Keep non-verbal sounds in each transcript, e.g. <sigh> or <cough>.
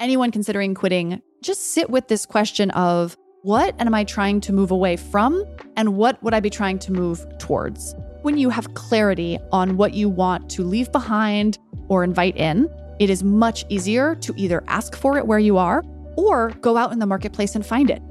anyone considering quitting, just sit with this question of what am I trying to move away from and what would I be trying to move towards? When you have clarity on what you want to leave behind or invite in, it is much easier to either ask for it where you are or go out in the marketplace and find it.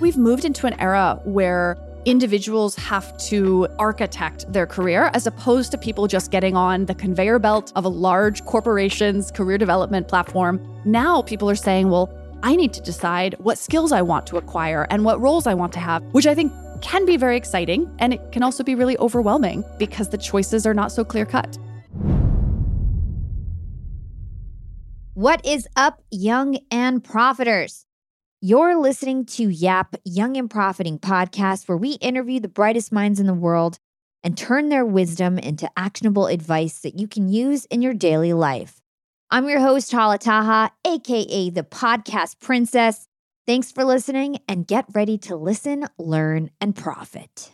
We've moved into an era where individuals have to architect their career as opposed to people just getting on the conveyor belt of a large corporation's career development platform. Now people are saying, well, I need to decide what skills I want to acquire and what roles I want to have, which I think can be very exciting. And it can also be really overwhelming because the choices are not so clear cut. What is up, young and profiters? You're listening to Yap Young and Profiting podcast, where we interview the brightest minds in the world and turn their wisdom into actionable advice that you can use in your daily life. I'm your host, Hala Taha, aka the podcast princess. Thanks for listening and get ready to listen, learn, and profit.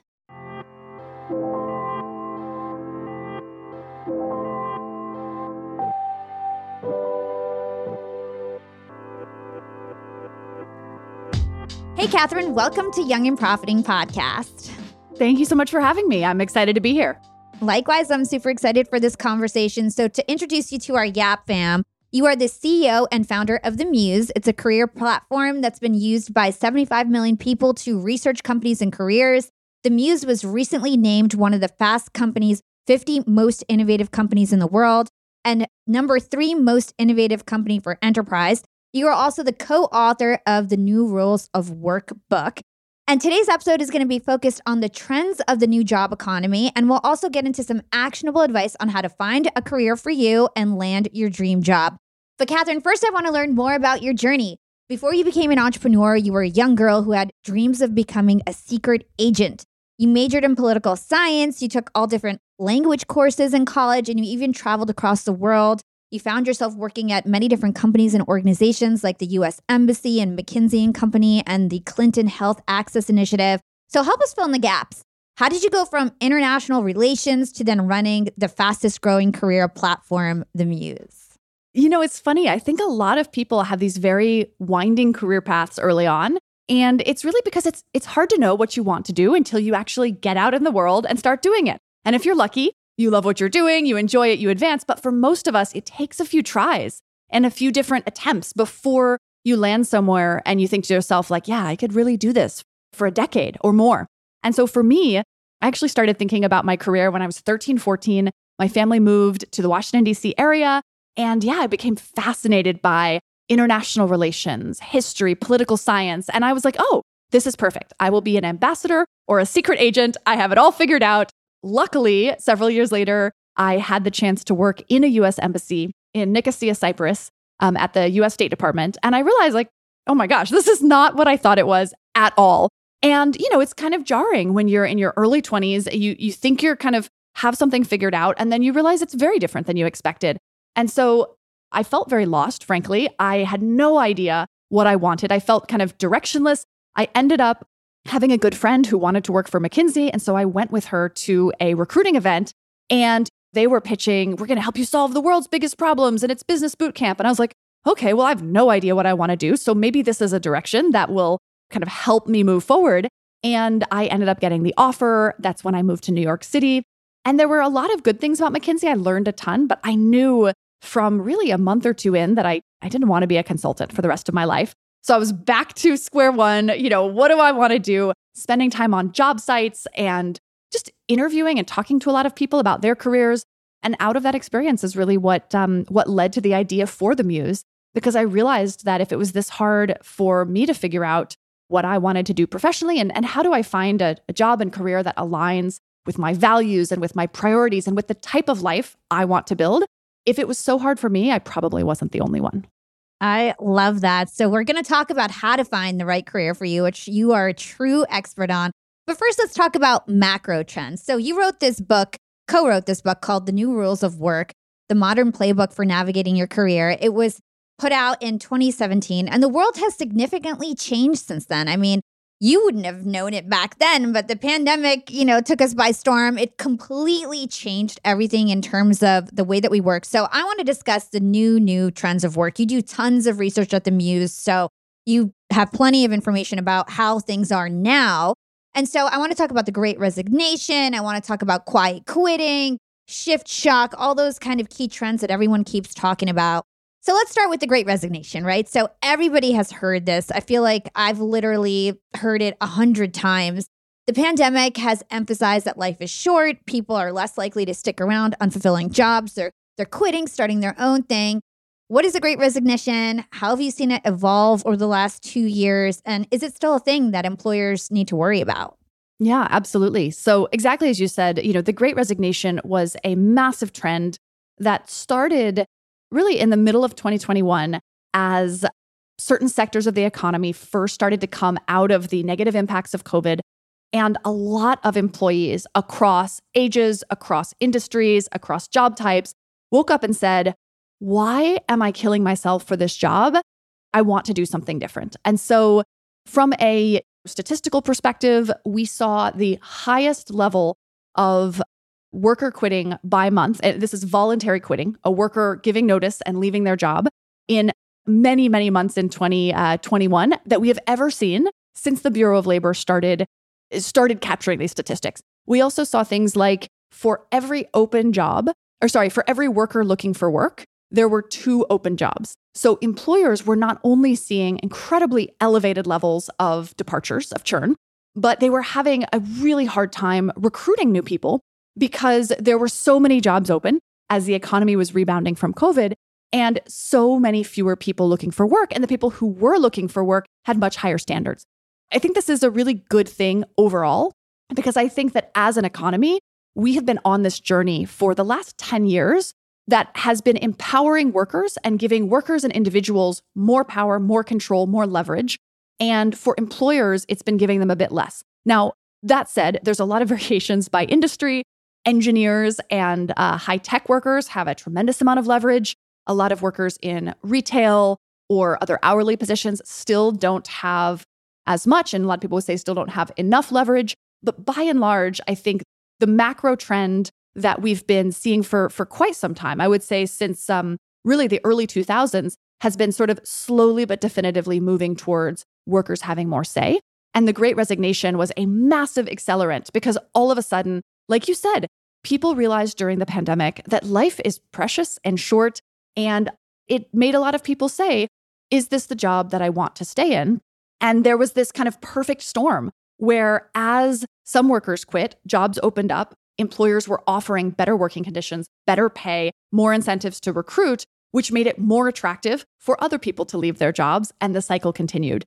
Hey, Kathryn, welcome to Young and Profiting Podcast. Thank you so much for having me. I'm excited to be here. Likewise, I'm super excited for this conversation. So, to introduce you to our Yap fam, you are the CEO and founder of The Muse. It's a career platform that's been used by 75 million people to research companies and careers. The Muse was recently named one of the Fast Company's 50 most innovative companies in the world and number three most innovative company for enterprise. You are also the co author of the New Rules of Work book. And today's episode is going to be focused on the trends of the new job economy. And we'll also get into some actionable advice on how to find a career for you and land your dream job. But, Kathryn, first, I want to learn more about your journey. Before you became an entrepreneur, you were a young girl who had dreams of becoming a secret agent. You majored in political science, you took all different language courses in college, and you even traveled across the world. You found yourself working at many different companies and organizations like the US Embassy and McKinsey and Company and the Clinton Health Access Initiative. So help us fill in the gaps. How did you go from international relations to then running the fastest growing career platform, The Muse? You know, it's funny. I think a lot of people have these very winding career paths early on. And it's really because it's it's hard to know what you want to do until you actually get out in the world and start doing it. And if you're lucky, you love what you're doing, you enjoy it, you advance. But for most of us, it takes a few tries and a few different attempts before you land somewhere and you think to yourself, like, yeah, I could really do this for a decade or more. And so for me, I actually started thinking about my career when I was 13, 14. My family moved to the Washington, D.C. area. And yeah, I became fascinated by international relations, history, political science. And I was like, oh, this is perfect. I will be an ambassador or a secret agent. I have it all figured out. Luckily, several years later, I had the chance to work in a US embassy in Nicosia, Cyprus, um, at the US State Department. And I realized, like, oh my gosh, this is not what I thought it was at all. And, you know, it's kind of jarring when you're in your early 20s. You, you think you're kind of have something figured out, and then you realize it's very different than you expected. And so I felt very lost, frankly. I had no idea what I wanted. I felt kind of directionless. I ended up having a good friend who wanted to work for McKinsey. And so I went with her to a recruiting event and they were pitching, we're going to help you solve the world's biggest problems and it's business boot camp. And I was like, okay, well, I have no idea what I want to do. So maybe this is a direction that will kind of help me move forward. And I ended up getting the offer. That's when I moved to New York City. And there were a lot of good things about McKinsey. I learned a ton, but I knew from really a month or two in that I, I didn't want to be a consultant for the rest of my life. So I was back to square one. You know, what do I want to do? Spending time on job sites and just interviewing and talking to a lot of people about their careers. And out of that experience is really what um, what led to the idea for the Muse, because I realized that if it was this hard for me to figure out what I wanted to do professionally and, and how do I find a, a job and career that aligns with my values and with my priorities and with the type of life I want to build, if it was so hard for me, I probably wasn't the only one. I love that. So, we're going to talk about how to find the right career for you, which you are a true expert on. But first, let's talk about macro trends. So, you wrote this book, co wrote this book called The New Rules of Work, the modern playbook for navigating your career. It was put out in 2017, and the world has significantly changed since then. I mean, you wouldn't have known it back then, but the pandemic, you know, took us by storm. It completely changed everything in terms of the way that we work. So I want to discuss the new, new trends of work. You do tons of research at the Muse. So you have plenty of information about how things are now. And so I want to talk about the great resignation. I want to talk about quiet quitting, shift shock, all those kind of key trends that everyone keeps talking about. So let's start with the great resignation, right? So everybody has heard this. I feel like I've literally heard it a hundred times. The pandemic has emphasized that life is short. People are less likely to stick around unfulfilling jobs. They're they're quitting, starting their own thing. What is the great resignation? How have you seen it evolve over the last two years? And is it still a thing that employers need to worry about? Yeah, absolutely. So, exactly as you said, you know, the great resignation was a massive trend that started really in the middle of 2021 as certain sectors of the economy first started to come out of the negative impacts of COVID. And a lot of employees across ages, across industries, across job types woke up and said, Why am I killing myself for this job? I want to do something different. And so, from a statistical perspective, we saw the highest level of worker quitting by month. And this is voluntary quitting, a worker giving notice and leaving their job in many, many months in 2021 uh, that we have ever seen since the Bureau of Labor started started capturing these statistics. We also saw things like for every open job, or sorry, for every worker looking for work, there were two open jobs. So employers were not only seeing incredibly elevated levels of departures, of churn, but they were having a really hard time recruiting new people because there were so many jobs open as the economy was rebounding from COVID and so many fewer people looking for work. And the people who were looking for work had much higher standards. I think this is a really good thing overall because I think that as an economy, we have been on this journey for the last 10 years that has been empowering workers and giving workers and individuals more power, more control, more leverage. And for employers, it's been giving them a bit less. Now, that said, there's a lot of <laughs> variations by industry engineers and uh, high tech workers have a tremendous amount of leverage. A lot of workers in retail or other hourly positions still don't have as much. And a lot of people would say still don't have enough leverage. But by and large, I think the macro trend that we've been seeing for, for quite some time, I would say since um, really the early 2000s, has been sort of slowly but definitively moving towards workers having more say. And the great resignation was a massive accelerant because all of a sudden, like you said, people realized during the pandemic that life is precious and short. And it made a lot of people say, Is this the job that I want to stay in? And there was this kind of perfect storm where, as some workers quit, jobs opened up, employers were offering better working conditions, better pay, more incentives to recruit, which made it more attractive for other people to leave their jobs. And the cycle continued.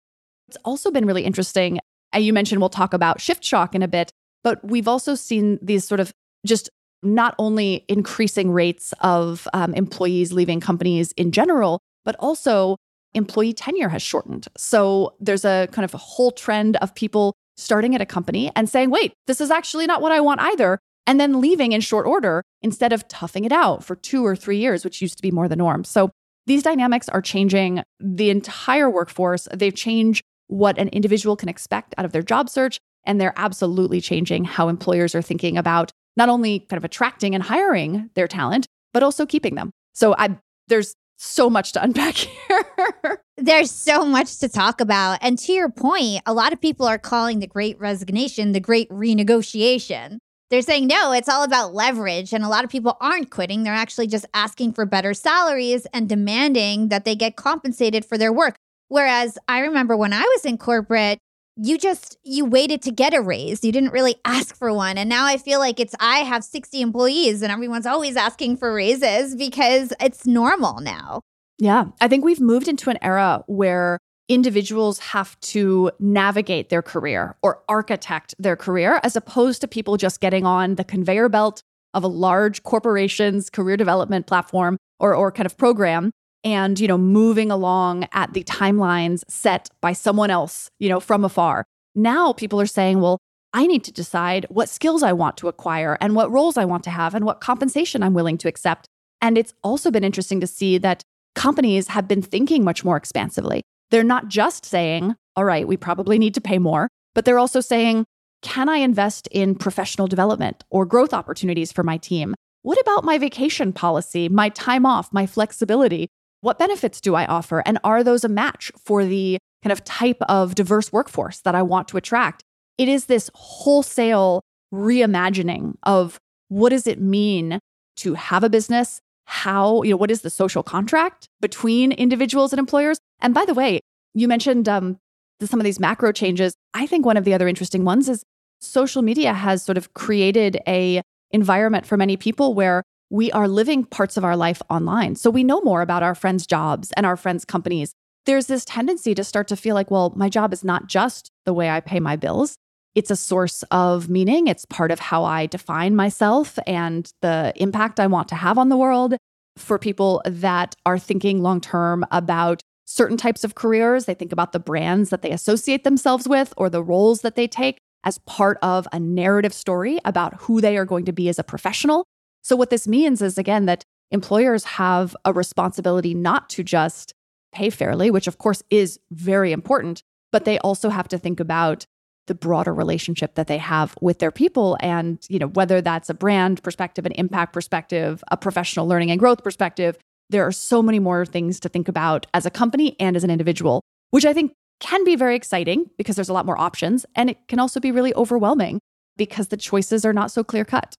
It's also been really interesting. And you mentioned we'll talk about shift shock in a bit. But we've also seen these sort of just not only increasing rates of um, employees leaving companies in general, but also employee tenure has shortened. So there's a kind of a whole trend of people starting at a company and saying, wait, this is actually not what I want either. And then leaving in short order instead of toughing it out for two or three years, which used to be more the norm. So these dynamics are changing the entire workforce. They've changed what an individual can expect out of their job search. And they're absolutely changing how employers are thinking about not only kind of attracting and hiring their talent, but also keeping them. So I, there's so much to unpack <laughs> here. There's so much to talk about. And to your point, a lot of people are calling the great resignation the great renegotiation. They're saying, no, it's all about leverage. And a lot of people aren't quitting. They're actually just asking for better salaries and demanding that they get compensated for their work. Whereas I remember when I was in corporate, you just you waited to get a raise. You didn't really ask for one. And now i feel like it's i have 60 employees and everyone's always asking for raises because it's normal now. Yeah. I think we've moved into an era where individuals have to navigate their career or architect their career as opposed to people just getting on the conveyor belt of a large corporation's career development platform or, or kind of program and you know moving along at the timelines set by someone else you know from afar now people are saying well i need to decide what skills i want to acquire and what roles i want to have and what compensation i'm willing to accept and it's also been interesting to see that companies have been thinking much more expansively they're not just saying all right we probably need to pay more but they're also saying, can I invest in professional development or growth opportunities for my team? What about my vacation policy, my time off, my flexibility? What benefits do I offer? And are those a match for the kind of type of diverse workforce that I want to attract? It is this wholesale reimagining of what does it mean to have a business? How, you know, what is the social contract between individuals and employers? And by the way, you mentioned um, some of these macro changes. I think one of the other interesting ones is social media has sort of created a environment for many people where we are living parts of our life online. So we know more about our friends' jobs and our friends' companies. There's this tendency to start to feel like, well, my job is not just the way I pay my bills. It's a source of meaning. It's part of how I define myself and the impact I want to have on the world. For people that are thinking long term about certain types of careers, they think about the brands that they associate themselves with or the roles that they take as part of a narrative story about who they are going to be as a professional. So, what this means is, again, that employers have a responsibility not to just pay fairly, which of course is very important, but they also have to think about the broader relationship that they have with their people and you know whether that's a brand perspective an impact perspective a professional learning and growth perspective there are so many more things to think about as a company and as an individual which i think can be very exciting because there's a lot more options. And it can also be really overwhelming because the choices are not so clear cut.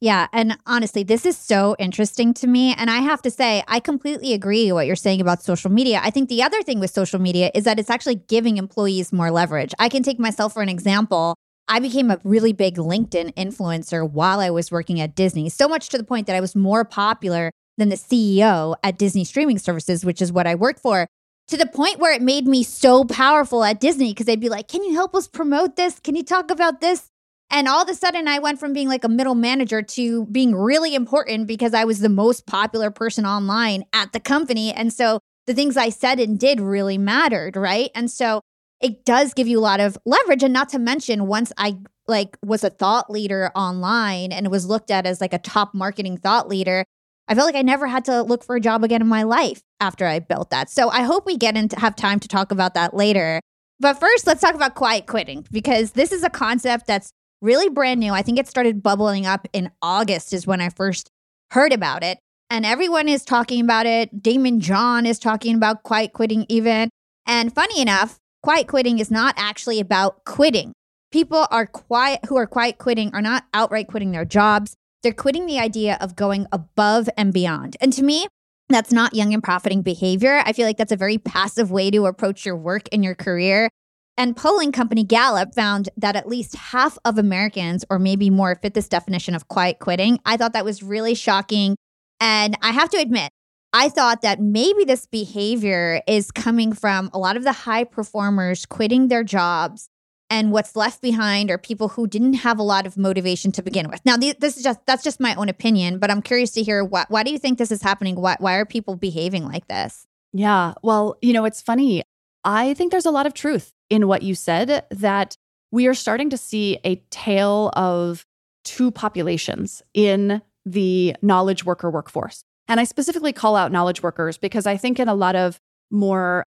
Yeah. And honestly, this is so interesting to me. And I have to say, I completely agree what you're saying about social media. I think the other thing with social media is that it's actually giving employees more leverage. I can take myself for an example. I became a really big LinkedIn influencer while I was working at Disney, so much to the point that I was more popular than the CEO at Disney Streaming Services, which is what I worked for to the point where it made me so powerful at Disney because they'd be like, Can you help us promote this? Can you talk about this? And all of a sudden, I went from being like a middle manager to being really important because I was the most popular person online at the company. And so the things I said and did really mattered, right? And so it does give you a lot of leverage. And not to mention, once I like was a thought leader online and was looked at as like a top marketing thought leader, I felt like I never had to look for a job again in my life after I built that. So I hope we get into have time to talk about that later. But first, let's talk about quiet quitting because this is a concept that's really brand new. I think it started bubbling up in August is when I first heard about it. And everyone is talking about it. Daymond John is talking about quiet quitting even. And funny enough, quiet quitting is not actually about quitting. People are quiet who are quiet quitting are not outright quitting their jobs. They're quitting the idea of going above and beyond. And to me, that's not young and profiting behavior. I feel like that's a very passive way to approach your work and your career. And polling company Gallup found that at least half of Americans, or maybe more, fit this definition of quiet quitting. I thought that was really shocking. And I have to admit, I thought that maybe this behavior is coming from a lot of the high performers quitting their jobs and what's left behind are people who didn't have a lot of motivation to begin with. Now, this is just that's just my own opinion, but I'm curious to hear what why do you think this is happening? Why why are people behaving like this? Yeah, well, you know, it's funny. I think there's a lot of truth in what you said that we are starting to see a tale of two populations in the knowledge worker workforce. And I specifically call out knowledge workers because I think in a lot of more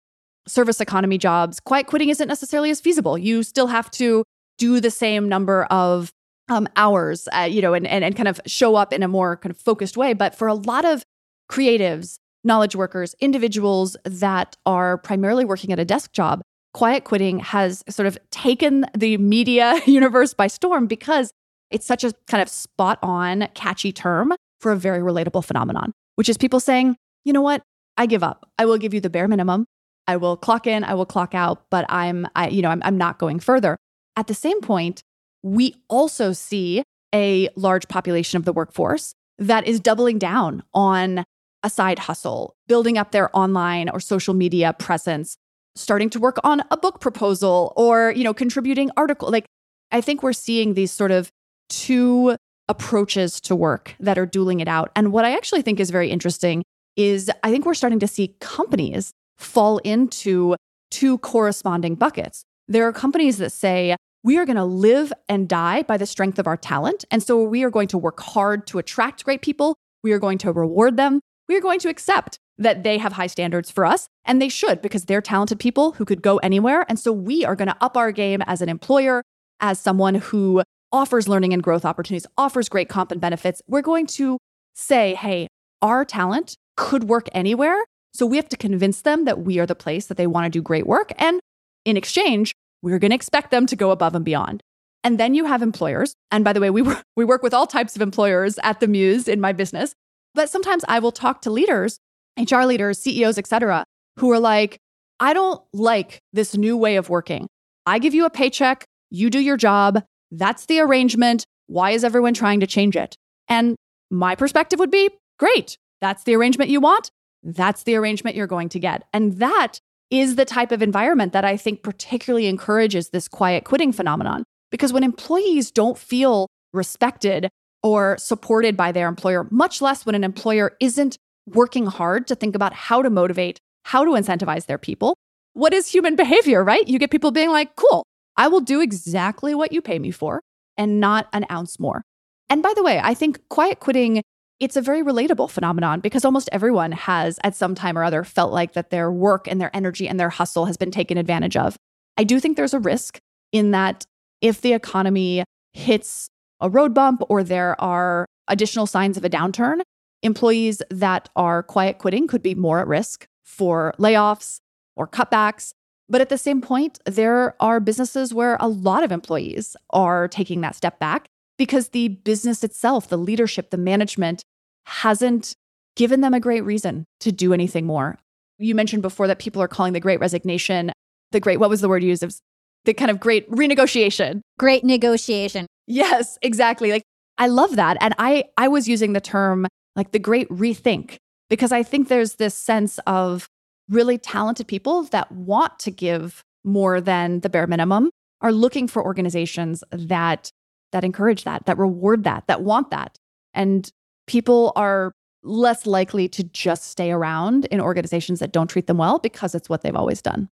service economy jobs, quiet quitting isn't necessarily as feasible. You still have to do the same number of um, hours, uh, you know, and, and, and kind of show up in a more kind of focused way. But for a lot of creatives, knowledge workers, individuals that are primarily working at a desk job, quiet quitting has sort of taken the media <laughs> universe by storm because it's such a kind of spot on, catchy term for a very relatable phenomenon, which is people saying, you know what? I give up. I will give you the bare minimum. I will clock in, I will clock out, but I'm, I, you know, I'm, I'm not going further. At the same point, we also see a large population of the workforce that is doubling down on a side hustle, building up their online or social media presence, starting to work on a book proposal or, you know, contributing article. Like I think we're seeing these sort of two approaches to work that are dueling it out. And what I actually think is very interesting is I think we're starting to see companies fall into two corresponding buckets. There are companies that say, we are going to live and die by the strength of our talent. And so we are going to work hard to attract great people. We are going to reward them. We are going to accept that they have high standards for us, and they should because they're talented people who could go anywhere. And so we are going to up our game as an employer, as someone who offers learning and growth opportunities, offers great comp and benefits. We're going to say, hey, our talent could work anywhere. So we have to convince them that we are the place that they want to do great work. And in exchange, we're going to expect them to go above and beyond. And then you have employers. And by the way, we, we work with all types of employers at the Muse in my business. But sometimes I will talk to leaders, HR leaders, CEOs, et cetera, who are like, I don't like this new way of working. I give you a paycheck, you do your job. That's the arrangement. Why is everyone trying to change it? And my perspective would be great. That's the arrangement you want. That's the arrangement you're going to get. And that is the type of environment that I think particularly encourages this quiet quitting phenomenon. Because when employees don't feel respected or supported by their employer, much less when an employer isn't working hard to think about how to motivate, how to incentivize their people, what is human behavior, right? You get people being like, cool, I will do exactly what you pay me for and not an ounce more. And by the way, I think quiet quitting it's a very relatable phenomenon because almost everyone has at some time or other felt like that their work and their energy and their hustle has been taken advantage of. I do think there's a risk in that if the economy hits a road bump or there are additional signs of a downturn, employees that are quiet quitting could be more at risk for layoffs or cutbacks. But at the same point, there are businesses where a lot of employees are taking that step back because the business itself, the leadership, the management hasn't given them a great reason to do anything more. You mentioned before that people are calling the great resignation the great, what was the word used? It was the kind of great renegotiation. Great negotiation. Yes, exactly. Like I love that. And I I was using the term like the great rethink because I think there's this sense of really talented people that want to give more than the bare minimum are looking for organizations that that encourage that, that reward that, that want that. And people are less likely to just stay around in organizations that don't treat them well because it's what they've always done.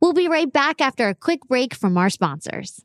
We'll be right back after a quick break from our sponsors.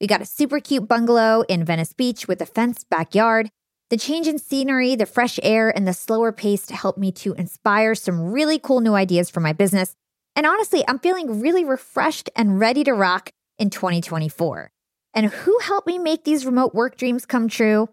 We got a super cute bungalow in Venice Beach with a fenced backyard. The change in scenery, the fresh air, and the slower pace helped me to inspire some really cool new ideas for my business. And honestly, I'm feeling really refreshed and ready to rock in 2024. And who helped me make these remote work dreams come true?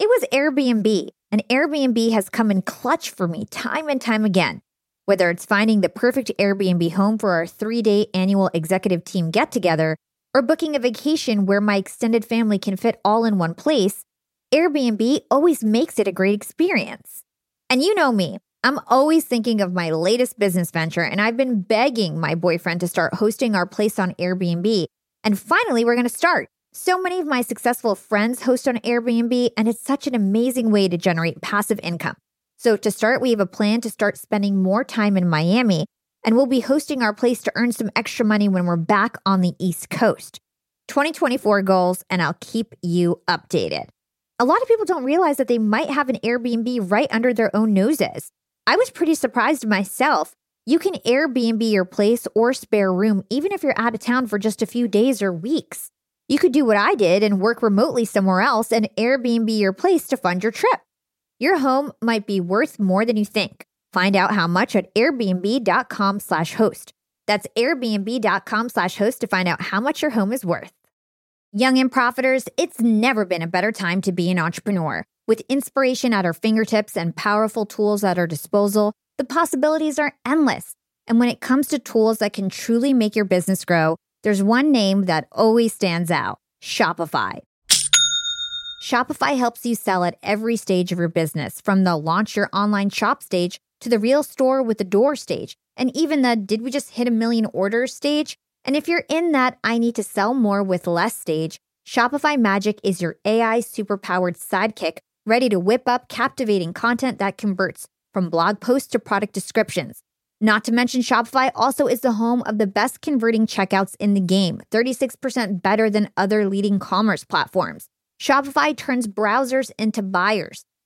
It was Airbnb. And Airbnb has come in clutch for me time and time again. Whether it's finding the perfect Airbnb home for our three day annual executive team get together, or booking a vacation where my extended family can fit all in one place, Airbnb always makes it a great experience. And you know me, I'm always thinking of my latest business venture, and I've been begging my boyfriend to start hosting our place on Airbnb. And finally, we're to start. So many of my successful friends host on Airbnb, and it's such an amazing way to generate passive income. So, to start, we have a plan to start spending more time in Miami, and we'll be hosting our place to earn some extra money when we're back on the East Coast. 2024 goals, and I'll keep you updated. A lot of people don't realize that they might have an Airbnb right under their own noses. I was pretty surprised myself. You can Airbnb your place or spare room even if you're out of town for just a few days or weeks. You could do what I did and work remotely somewhere else and Airbnb your place to fund your trip. Your home might be worth more than you think. Find out how much at airbnb.com slash host. That's airbnb.com slash host to find out how much your home is worth. Young and profiters, it's never been a better time to be an entrepreneur. With inspiration at our fingertips and powerful tools at our disposal, the possibilities are endless. And when it comes to tools that can truly make your business grow, there's one name that always stands out Shopify. Shopify helps you sell at every stage of your business, from the launch your online shop stage to the real store with the door stage, and even the did we just hit a million orders stage? And if you're in that I need to sell more with less stage, Shopify Magic is your AI superpowered sidekick ready to whip up captivating content that converts from blog posts to product descriptions. Not to mention, Shopify also is the home of the best converting checkouts in the game, 36% better than other leading commerce platforms. Shopify turns browsers into buyers.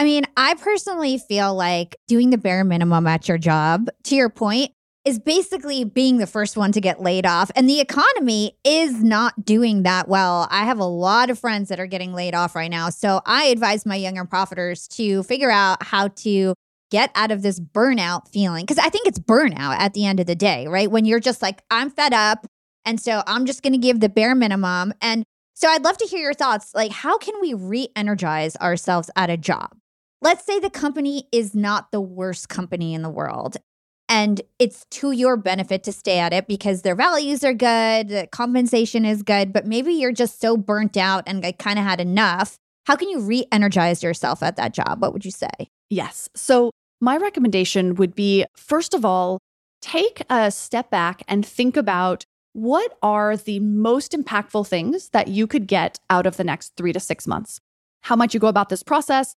I mean, I personally feel like doing the bare minimum at your job, to your point, is basically being the first one to get laid off. And the economy is not doing that well. I have a lot of friends that are getting laid off right now. So I advise my younger profiters to figure out how to get out of this burnout feeling. Cause I think it's burnout at the end of the day, right? When you're just like, I'm fed up. And so I'm just going to give the bare minimum. And so I'd love to hear your thoughts. Like, how can we re energize ourselves at a job? Let's say the company is not the worst company in the world and it's to your benefit to stay at it because their values are good, the compensation is good, but maybe you're just so burnt out and I kind of had enough. How can you re energize yourself at that job? What would you say? Yes. So, my recommendation would be first of all, take a step back and think about what are the most impactful things that you could get out of the next three to six months? How might you go about this process?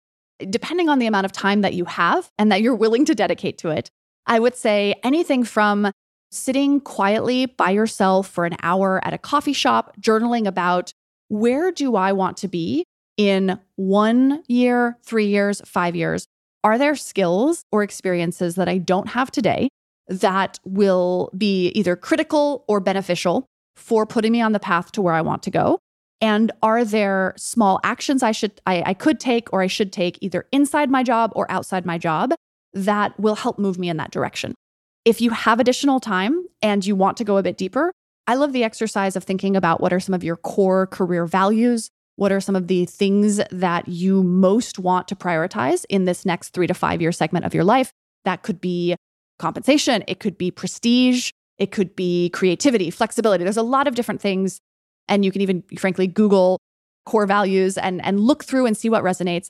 Depending on the amount of time that you have and that you're willing to dedicate to it, I would say anything from sitting quietly by yourself for an hour at a coffee shop, journaling about where do I want to be in one year, three years, five years? Are there skills or experiences that I don't have today that will be either critical or beneficial for putting me on the path to where I want to go? And are there small actions I should I, I could take or I should take either inside my job or outside my job that will help move me in that direction? If you have additional time and you want to go a bit deeper, I love the exercise of thinking about what are some of your core career values. What are some of the things that you most want to prioritize in this next three to five year segment of your life? That could be compensation, it could be prestige, it could be creativity, flexibility. There's a lot of different things and you can even, frankly, Google core values and, and look through and see what resonates.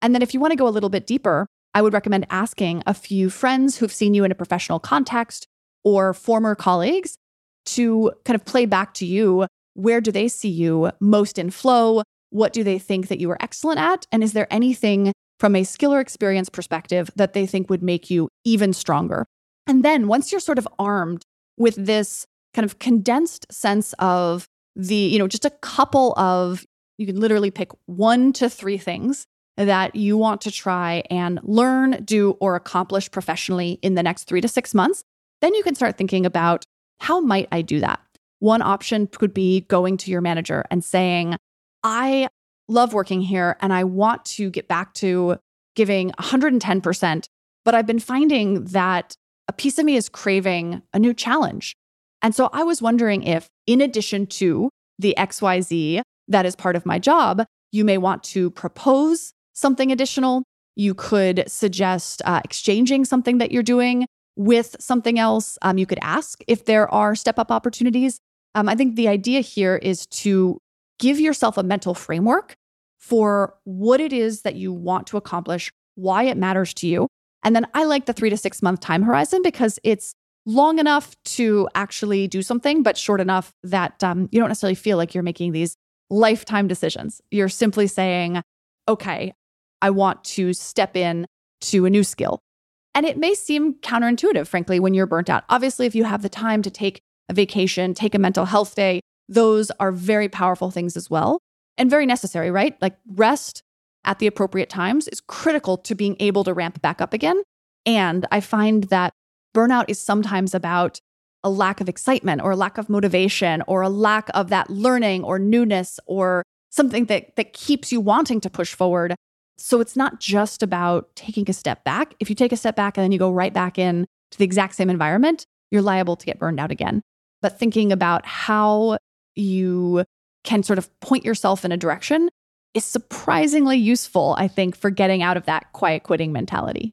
And then if you want to go a little bit deeper, I would recommend asking a few friends who've seen you in a professional context or former colleagues to kind of play back to you where do they see you most in flow? What do they think that you are excellent at? And is there anything from a skill or experience perspective that they think would make you even stronger? And then once you're sort of armed with this kind of condensed sense of the, you know, just a couple of, you can literally pick one to three things that you want to try and learn, do, or accomplish professionally in the next three to six months. Then you can start thinking about how might I do that? One option could be going to your manager and saying, I love working here and I want to get back to giving 110%, but I've been finding that a piece of me is craving a new challenge. And so I was wondering if, in addition to the XYZ that is part of my job, you may want to propose something additional. You could suggest uh, exchanging something that you're doing with something else. Um, you could ask if there are step up opportunities. Um, I think the idea here is to give yourself a mental framework for what it is that you want to accomplish, why it matters to you. And then I like the three to six month time horizon because it's long enough to actually do something, but short enough that um, you don't necessarily feel like you're making these lifetime decisions. You're simply saying, okay, I want to step in to a new skill. And it may seem counterintuitive, frankly, when you're burnt out. Obviously, if you have the time to take a vacation, take a mental health day, those are very powerful things as well and very necessary, right? Like rest at the appropriate times is critical to being able to ramp back up again. And I find that burnout is sometimes about a lack of excitement or a lack of motivation or a lack of that learning or newness or something that that keeps you wanting to push forward. So it's not just about taking a step back. If you take a step back and then you go right back in to the exact same environment, you're liable to get burned out again. But thinking about how you can sort of point yourself in a direction is surprisingly useful, I think, for getting out of that quiet quitting mentality.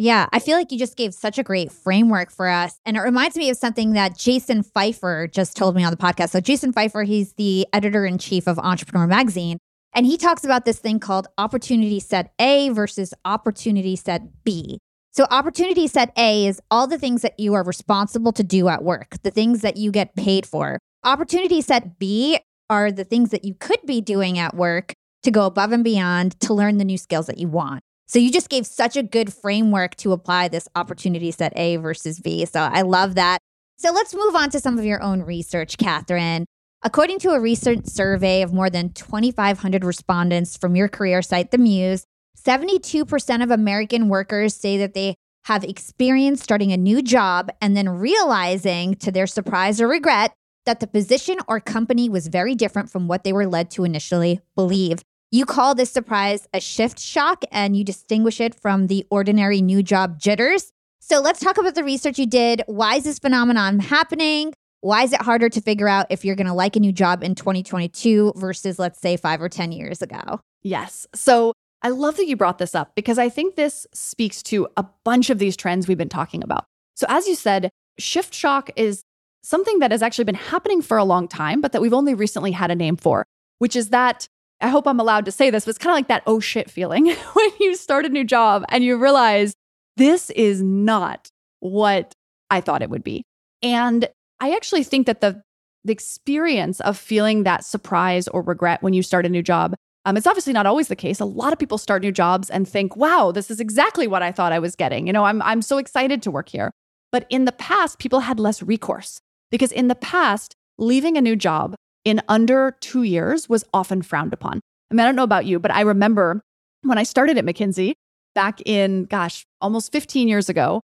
Yeah, I feel like you just gave such a great framework for us. And it reminds me of something that Jason Feifer just told me on the podcast. So, Jason Feifer, he's the editor in chief of Entrepreneur Magazine. And he talks about this thing called opportunity set A versus opportunity set B. So, opportunity set A is all the things that you are responsible to do at work, the things that you get paid for. Opportunity set B are the things that you could be doing at work to go above and beyond to learn the new skills that you want. So you just gave such a good framework to apply this opportunity set A versus B. So I love that. So let's move on to some of your own research, Kathryn. According to a recent survey of more than 2,500 respondents from your career site, The Muse, 72% of American workers say that they have experienced starting a new job and then realizing, to their surprise or regret, that the position or company was very different from what they were led to initially believe. You call this surprise a shift shock and you distinguish it from the ordinary new job jitters. So let's talk about the research you did. Why is this phenomenon happening? Why is it harder to figure out if you're going to like a new job in 2022 versus, let's say, five or 10 years ago? Yes. So I love that you brought this up because I think this speaks to a bunch of these trends we've been talking about. So, as you said, shift shock is something that has actually been happening for a long time, but that we've only recently had a name for, which is that I hope I'm allowed to say this, but it's kind of like that oh shit feeling <laughs> when you start a new job and you realize this is not what I thought it would be. And I actually think that the the experience of feeling that surprise or regret when you start a new job, um, it's obviously not always the case. A lot of people start new jobs and think, "Wow, this is exactly what I thought I was getting." You know, I'm I'm so excited to work here. But in the past, people had less recourse because in the past, leaving a new job in under two years was often frowned upon. I mean, I don't know about you, but I remember when I started at McKinsey back in, gosh, almost 15 years ago,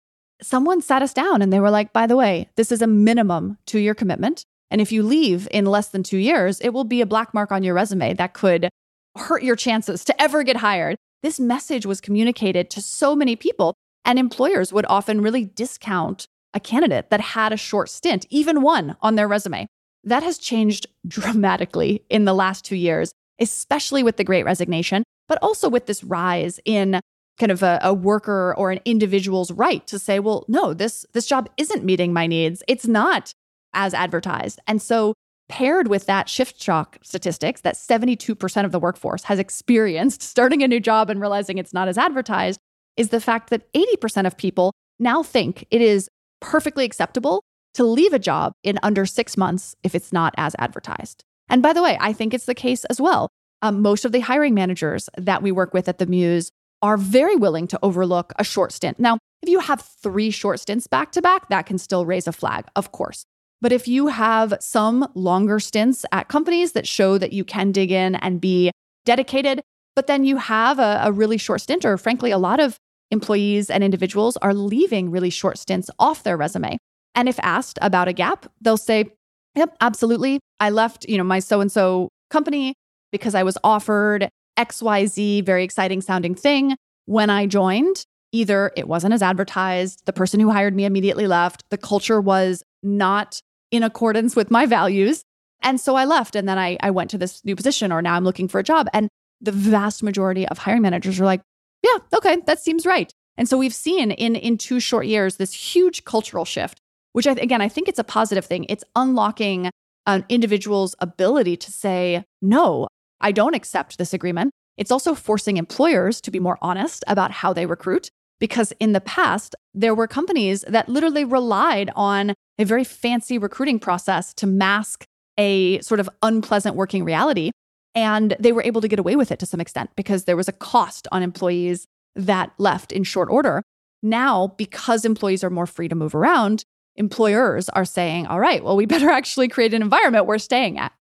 someone sat us down and they were like, by the way, this is a minimum two year commitment. And if you leave in less than two years, it will be a black mark on your resume that could hurt your chances to ever get hired. This message was communicated to so many people, and employers would often really discount a candidate that had a short stint, even one on their resume. That has changed <laughs> dramatically in the last two years, especially with the great resignation, but also with this rise in kind of a, a, worker or an individual's right to say, well, no, this, this job isn't meeting my needs. It's not as advertised. And so, paired with that shift shock statistics that 72% of the workforce has experienced <laughs> starting a new job and realizing it's not as advertised, is the fact that 80% of people now think it is perfectly acceptable to leave a job in under six months if it's not as advertised. And by the way, I think it's the case as well. Um, most of the hiring managers that we work with at the Muse are very willing to overlook a short stint. Now, if you have three short stints back to back, that can still raise a flag, of course. But if you have some longer stints at companies that show that you can dig in and be dedicated, but then you have a, a really short stint, or frankly, a lot of employees and individuals are leaving really short stints off their resume. And if asked about a gap, they'll say, Yep, absolutely. I left, you know, my so and so company because I was offered XYZ very exciting sounding thing when I joined. Either it wasn't as advertised, the person who hired me immediately left, the culture was not in accordance with my values. And so I left. And then I, I went to this new position, or now I'm looking for a job. And the vast majority of hiring managers are like, yeah, okay, that seems right. And so we've seen in, in two short years this huge cultural shift which I, again, I think it's a positive thing. It's unlocking an individual's ability to say, no, I don't accept this agreement. It's also forcing employers to be more honest about how they recruit. Because in the past, there were companies that literally relied on a very fancy recruiting process to mask a sort of unpleasant working reality. And they were able to get away with it to some extent because there was a cost on employees that left in short order. Now, because employees are more free to move around, employers are saying, all right, well, we <laughs> better actually create an environment we're staying at.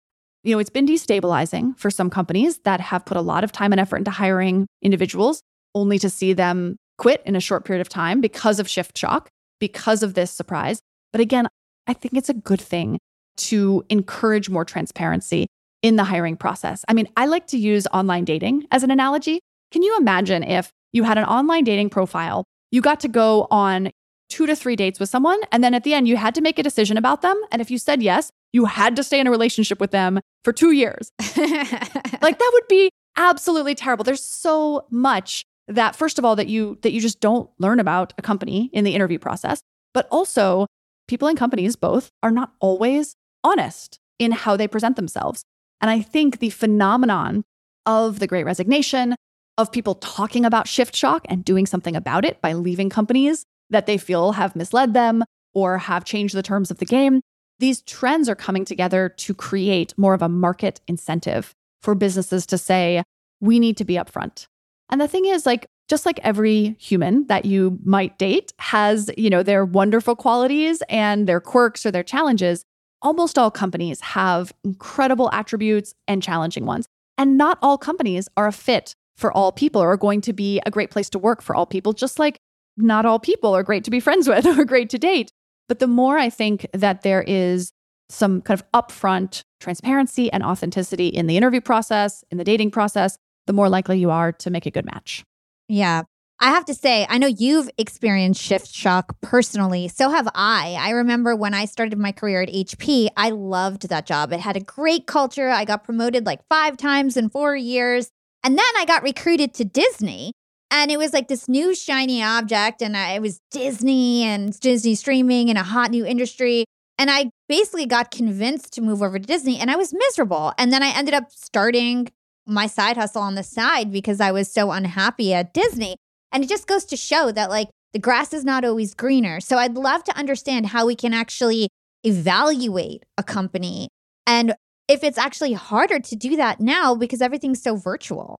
You know, it's been destabilizing for some companies that have put a lot of time and effort into hiring individuals only to see them quit in a short period of time because of shift shock. because of this surprise. But again, I think it's a good thing to encourage more transparency in the hiring process. I mean, I like to use online dating as an analogy. Can you imagine if you had an online dating profile, you got to go on two to three dates with someone, and then at the end, you had to make a decision about them. And if you said yes, you had to stay in a relationship with them for two years. <laughs> like that would be absolutely terrible. There's so much that first of all that you that you just don't learn about a company in the interview process, but also people in companies both are not always honest in how they present themselves. And I think the phenomenon of the great resignation, of people talking about shift shock and doing something about it by leaving companies that they feel have misled them or have changed the terms of the game, these trends are coming together to create more of a market incentive for businesses to say, we need to be upfront. And the thing is, like, just like every human that you might date has, you know, their wonderful qualities and their quirks or their challenges, almost all companies have incredible attributes and challenging ones. And not all companies are a fit for all people or are going to be a great place to work for all people, just like not all people are great to be friends with <laughs> or great to date. But the more I think that there is some kind of upfront transparency and authenticity in the interview process, in the dating process, the more likely you are to make a good match. Yeah. I have to say, I know you've experienced shift shock personally. So have I. I remember when I started my career at HP, I loved that job. It had a great culture. I got promoted like five times in four years. And then I got recruited to Disney. And it was like this new shiny object. And I, it was Disney and Disney streaming and a hot new industry. And I basically got convinced to move over to Disney and I was miserable. And then I ended up starting my side hustle on the side because I was so unhappy at Disney. And it just goes to show that like the grass is not always greener. So I'd love to understand how we can actually evaluate a company and if it's actually harder to do that now because everything's so virtual.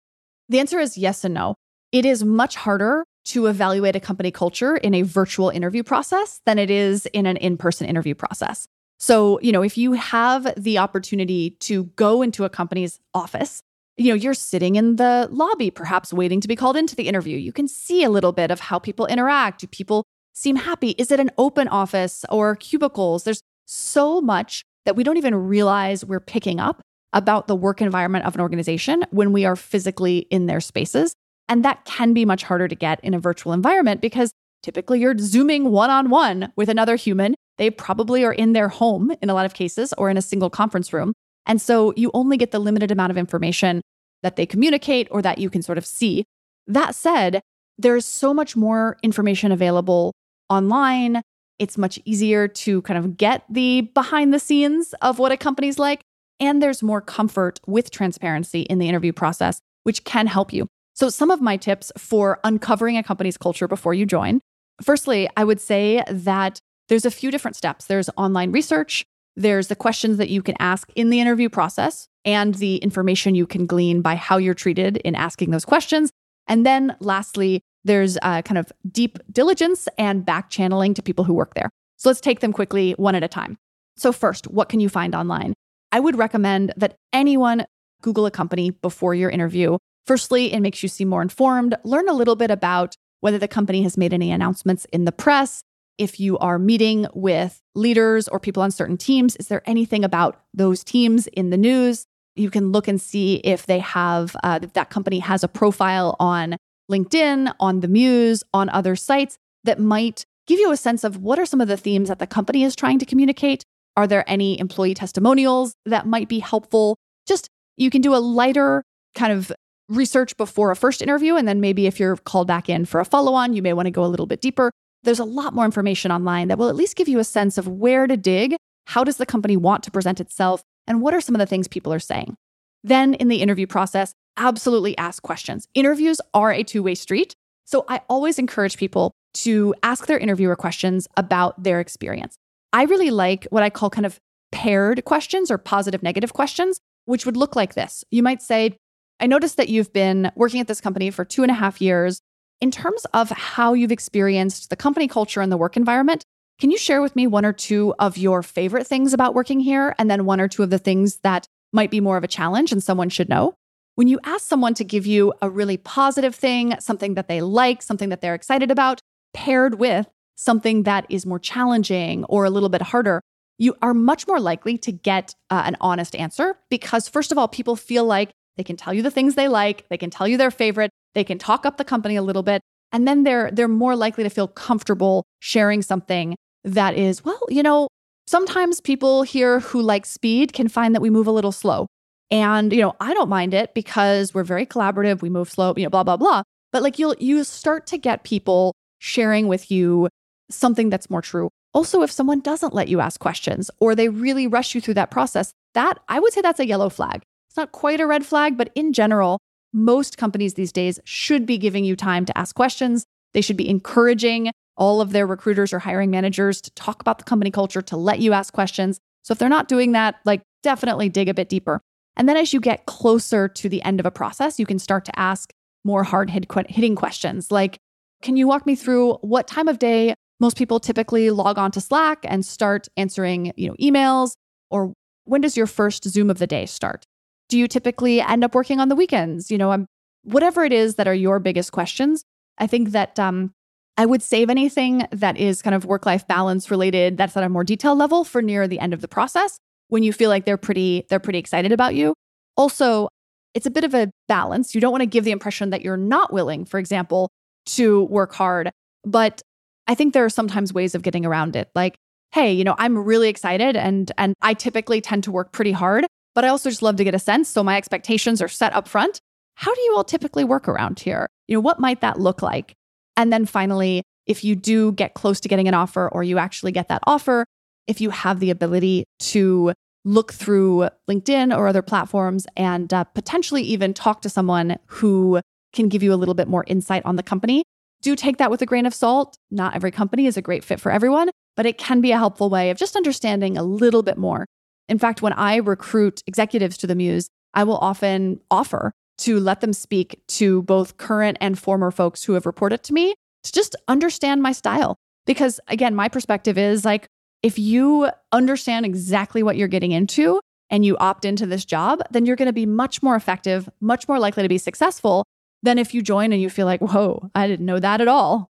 The answer is yes and no. It is much harder to evaluate a company culture in a virtual interview process than it is in an in person interview process. So, you know, if you have the opportunity to go into a company's office you know, you're sitting in the lobby, perhaps waiting to be called into the interview. You can see a little bit of how people interact. Do people seem happy? Is it an open office or cubicles? There's so much that we don't even realize we're picking up about the work environment of an organization when we are physically in their spaces. And that can be much harder to get in a virtual environment because typically you're zooming one on one with another human. They probably are in their home in a lot of cases or in a single conference room. And so you only get the limited amount of information that they communicate or that you can sort of see. That said, there's so much more information available online. It's much easier to kind of get the behind the scenes of what a company's like. And there's more comfort with transparency in the interview process, which can help you. So, some of my tips for uncovering a company's culture before you join. Firstly, I would say that there's a few different steps. There's online research, there's the questions that you can ask in the interview process and the information you can glean by how you're treated in asking those questions. And then lastly, there's a kind of deep diligence and back channeling to people who work there. So let's take them quickly one at a time. So, first, what can you find online? I would recommend that anyone Google a company before your interview. Firstly, it makes you seem more informed, learn a little bit about whether the company has made any announcements in the press, if you are meeting with leaders or people on certain teams, is there anything about those teams in the news? You can look and see if they have, uh, if that company has a profile on LinkedIn, on the Muse, on other sites that might give you a sense of what are some of the themes that the company is trying to communicate. Are there any employee testimonials that might be helpful? Just you can do a lighter kind of research before a first interview. And then maybe if you're called back in for a follow on, you may want to go a little bit deeper there's a lot more information online that will at least give you a sense of where to dig, how does the company want to present itself, and what are some of the things people are saying. Then in the interview process, absolutely ask questions. Interviews are a two way street. So I always encourage people to ask their interviewer questions about their experience. I really like what I call kind of paired questions or positive negative questions, which would look like this. You might say, I noticed that you've been working at this company for two and a half years. In terms of how you've experienced the company culture and the work environment, can you share with me one or two of your favorite things about working here, and then one or two of the things that might be more of a challenge and someone should know? When you ask someone to give you a really positive thing, something that they like, something that they're excited about, paired with something that is more challenging or a little bit harder, you are much more likely to get uh, an honest answer because, first of all, people feel like they can tell you the things they like, they can tell you their favorite, they can talk up the company a little bit, and then they're they're more likely to feel comfortable sharing something that is, well, you know, sometimes people here who like speed can find that we move a little slow. And, you know, I don't mind it because we're very collaborative, we move slow, you know, blah, blah, blah. But like you'll you start to get people sharing with you something that's more true. Also, if someone doesn't let you ask questions or they really rush you through that process, that I would say that's a yellow flag. Not quite a red flag, but in general, most companies these days should be giving you time to ask questions. They should be encouraging all of their recruiters or hiring managers to talk about the company culture, to let you ask questions. So if they're not doing that, like definitely dig a bit deeper. And then as you get closer to the end of a process, you can start to ask more hard hitting questions like, can you walk me through what time of day most people typically log on to Slack and start answering, you know, emails or when does your first Zoom of the day start? Do you typically end up working on the weekends? You know, whatever it is that are your biggest questions. I think that um, I would save anything that is kind of work life balance related that's at a more detailed level for near the end of the process when you feel like they're pretty they're pretty excited about you. Also, it's a bit of a balance. You don't want to give the impression that you're not willing, for example, to work hard, but I think there are sometimes ways of getting around it. Like, hey, you know, I'm really excited and and I typically tend to work pretty hard, but I also just love to get a sense so my expectations are set up front. How do you all typically work around here? You know, what might that look like? And then finally, if you do get close to getting an offer or you actually get that offer, if you have the ability to look through LinkedIn or other platforms and uh, potentially even talk to someone who can give you a little bit more insight on the company, do take that with a grain of salt. Not every company is a great fit for everyone, but it can be a helpful way of just understanding a little bit more. In fact, when I recruit executives to the Muse, I will often offer to let them speak to both current and former folks who have reported to me to just understand my style. Because again, my perspective is like, if you understand exactly what you're getting into and you opt into this job, then you're going to be much more effective, much more likely to be successful than if you join and you feel like, whoa, I didn't know that at all.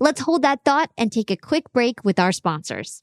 Let's hold that thought and take a quick break with our sponsors.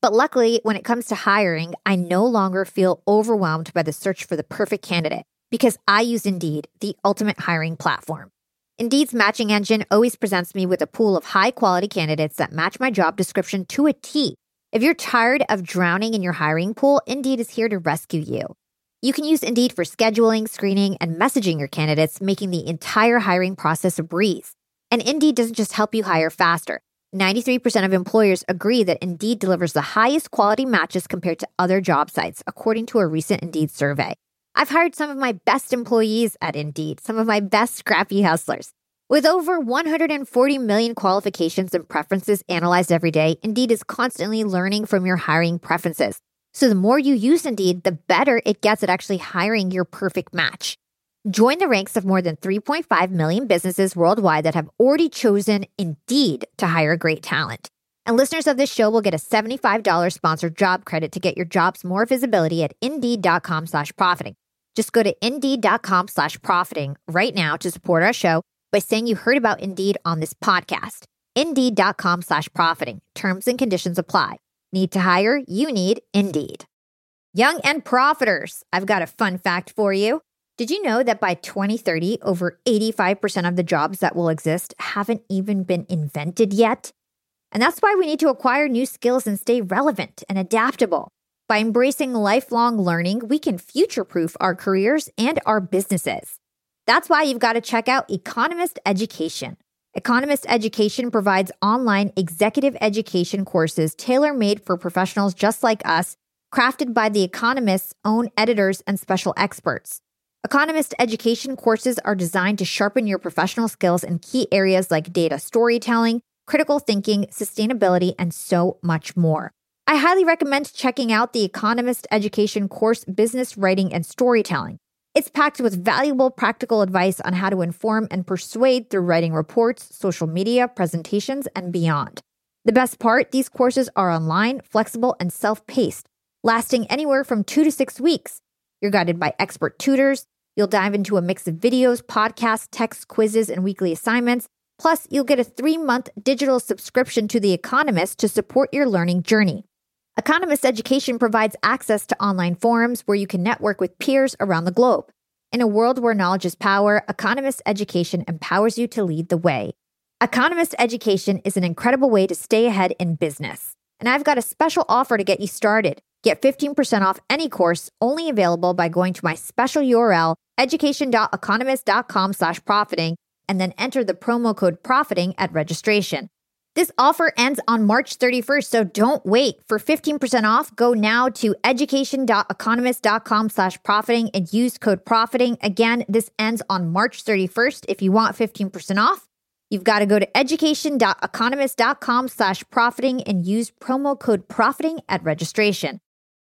But luckily, when it comes to hiring, I no longer feel overwhelmed by the search for the perfect candidate because I use Indeed, the ultimate hiring platform. Indeed's matching engine always presents me with a pool of high quality candidates that match my job description to a T. If you're tired of drowning in your hiring pool, Indeed is here to rescue you. You can use Indeed for scheduling, screening, and messaging your candidates, making the entire hiring process a breeze. And Indeed doesn't just help you hire faster. 93% of employers agree that Indeed delivers the highest quality matches compared to other job sites, according to a recent Indeed survey. I've hired some of my best employees at Indeed, some of my best scrappy hustlers. With over 140 million qualifications and preferences analyzed every day, Indeed is constantly learning from your hiring preferences. So the more you use Indeed, the better it gets at actually hiring your perfect match. Join the ranks of more than 3.5 million businesses worldwide that have already chosen Indeed to hire great talent. And listeners of this show will get a $75 sponsored job credit to get your jobs more visibility at indeed.com slash profiting. Just go to indeed.com slash profiting right now to support our show by saying you heard about Indeed on this podcast. Indeed.com slash profiting. Terms and conditions apply. Need to hire? You need Indeed. Young and profiters, I've got a fun fact for you. Did you know that by 2030, over 85% of the jobs that will exist haven't even been invented yet? And that's why we need to acquire new skills and stay relevant and adaptable. By embracing lifelong learning, we can future proof our careers and our businesses. That's why you've got to check out Economist Education. Economist Education provides online executive education courses tailor made for professionals just like us, crafted by The Economist's own editors and special experts. Economist education courses are designed to sharpen your professional skills in key areas like data storytelling, critical thinking, sustainability, and so much more. I highly recommend checking out the Economist Education course, Business Writing and Storytelling. It's packed with valuable practical advice on how to inform and persuade through writing reports, social media, presentations, and beyond. The best part these courses are online, flexible, and self paced, lasting anywhere from two to six weeks. You're guided by expert tutors. You'll dive into a mix of videos, podcasts, text quizzes, and weekly assignments. Plus, you'll get a three month digital subscription to The Economist to support your learning journey. Economist Education provides access to online forums where you can network with peers around the globe. In a world where knowledge is power, Economist Education empowers you to lead the way. Economist Education is an incredible way to stay ahead in business. And I've got a special offer to get you started. Get 15% off any course only available by going to my special URL, education.economist.com slash profiting, and then enter the promo code profiting at registration. This offer ends on March 31st, so don't wait. For 15% off, go now to education.economist.com slash profiting and use code profiting. Again, this ends on March 31st. If you want 15% off, you've got to go to education.economist.com slash profiting and use promo code profiting at registration.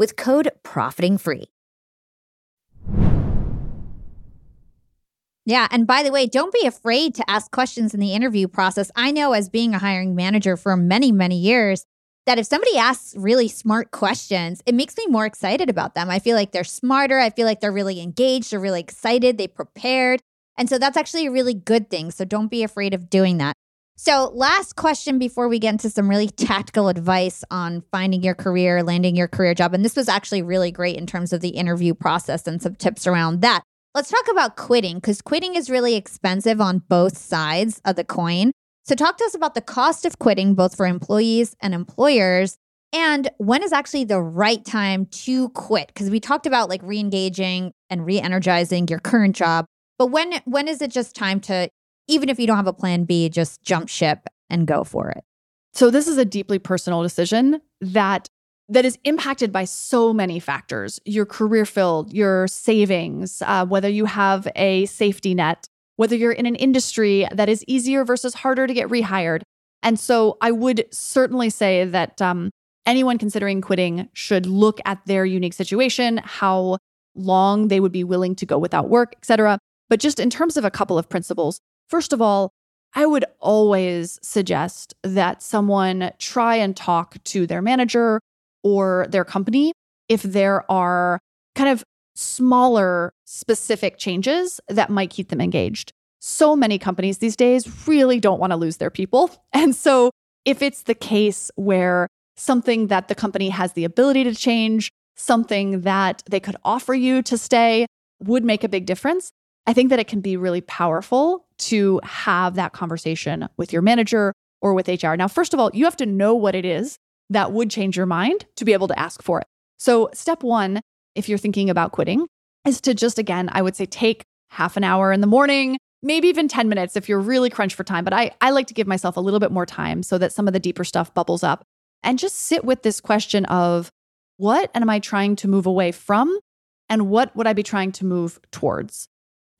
with code profiting free. Yeah. And by the way, don't be afraid to ask questions in the interview process. I know as being a hiring manager for many, many years, that if somebody asks really smart questions, it makes me more excited about them. I feel like they're smarter. I feel like they're really engaged. They're really excited. They prepared. And so that's actually a really good thing. So don't be afraid of doing that. So, last question before we get into some really tactical advice on finding your career, landing your career job. And this was actually really great in terms of the interview process and some tips around that. Let's talk about quitting because quitting is really expensive on both sides of the coin. So, talk to us about the cost of quitting, both for employees and employers, and when is actually the right time to quit? Because we talked about like re engaging and re energizing your current job. But when when is it just time to even if you don't have a plan B, just jump ship and go for it. So this is a deeply personal decision that that is impacted by so many factors your career field, your savings, uh, whether you have a safety net, whether you're in an industry that is easier versus harder to get rehired. And so I would certainly say that um, anyone considering quitting should look at their unique situation, how long they would be willing to go without work, et cetera. But just in terms of a couple of principles, First of all, I would always suggest that someone try and talk to their manager or their company if there are kind of smaller specific changes that might keep them engaged. So many companies these days really don't want to lose their people. <laughs> And so if it's the case where something that the company has the ability to change, something that they could offer you to stay would make a big difference, I think that it can be really powerful to have that conversation with your manager or with HR. Now, first of all, you have to know what it is that would change your mind to be able to ask for it. So, step one, if you're thinking about quitting, is to just again, I would say take half an hour in the morning, maybe even 10 minutes if you're really crunched for time. But I, I like to give myself a little bit more time so that some of the deeper stuff bubbles up and just sit with this question of what am I trying to move away from? and what would I be trying to move towards?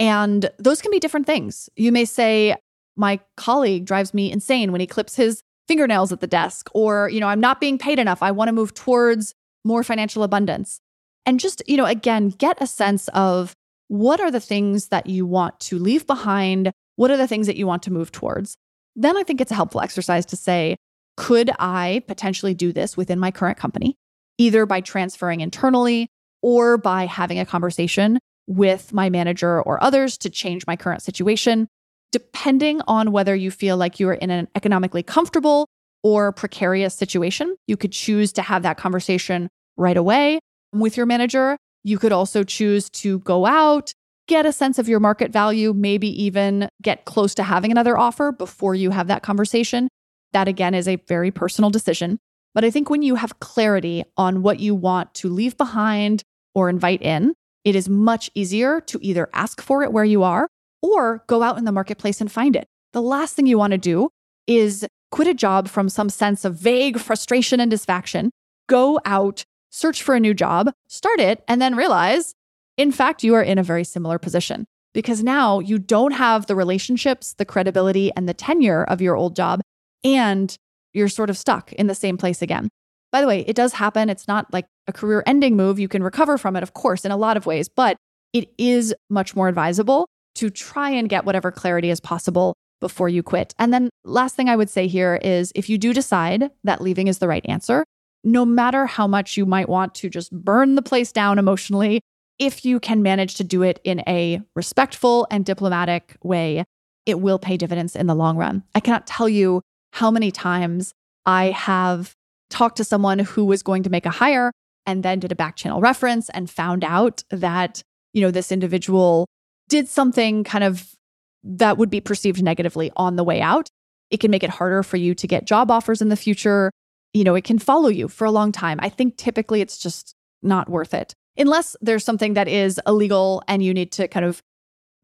And those can be different things. You may say, my colleague drives me insane when he clips his fingernails at the desk, or, you know, I'm not being paid enough. I want to move towards more financial abundance. And just, you know, again, get a sense of what are the things that you want to leave behind? What are the things that you want to move towards? Then I think it's a helpful exercise to say, could I potentially do this within my current company, either by transferring internally or by having a conversation with my manager or others to change my current situation? Depending on whether you feel like you are in an economically comfortable or precarious situation, you could choose to have that conversation right away with your manager. You could also choose to go out, get a sense of your market value, maybe even get close to having another offer before you have that conversation. That again is a very personal decision. But I think when you have clarity on what you want to leave behind or invite in, it is much easier to either ask for it where you are or go out in the marketplace and find it. The last thing you want to do is quit a job from some sense of vague frustration and disfaction, go out, search for a new job, start it, and then realize, in fact, you are in a very similar position because now you don't have the relationships, the credibility, and the tenure of your old job, and you're sort of stuck in the same place again. By the way, it does happen. It's not like a career ending move. You can recover from it, of course, in a lot of ways, but it is much more advisable to try and get whatever clarity is possible before you quit. And then, last thing I would say here is if you do decide that leaving is the right answer, no matter how much you might want to just burn the place down emotionally, if you can manage to do it in a respectful and diplomatic way, it will pay dividends in the long run. I cannot tell you how many times I have talked to someone who was going to make a hire and then did a back channel reference and found out that, you know, this individual did something kind of that would be perceived negatively on the way out. It can make it harder for you to get job offers in the future. You know, it can follow you for a long time. I think typically it's just not worth it unless there's something that is illegal and you need to kind of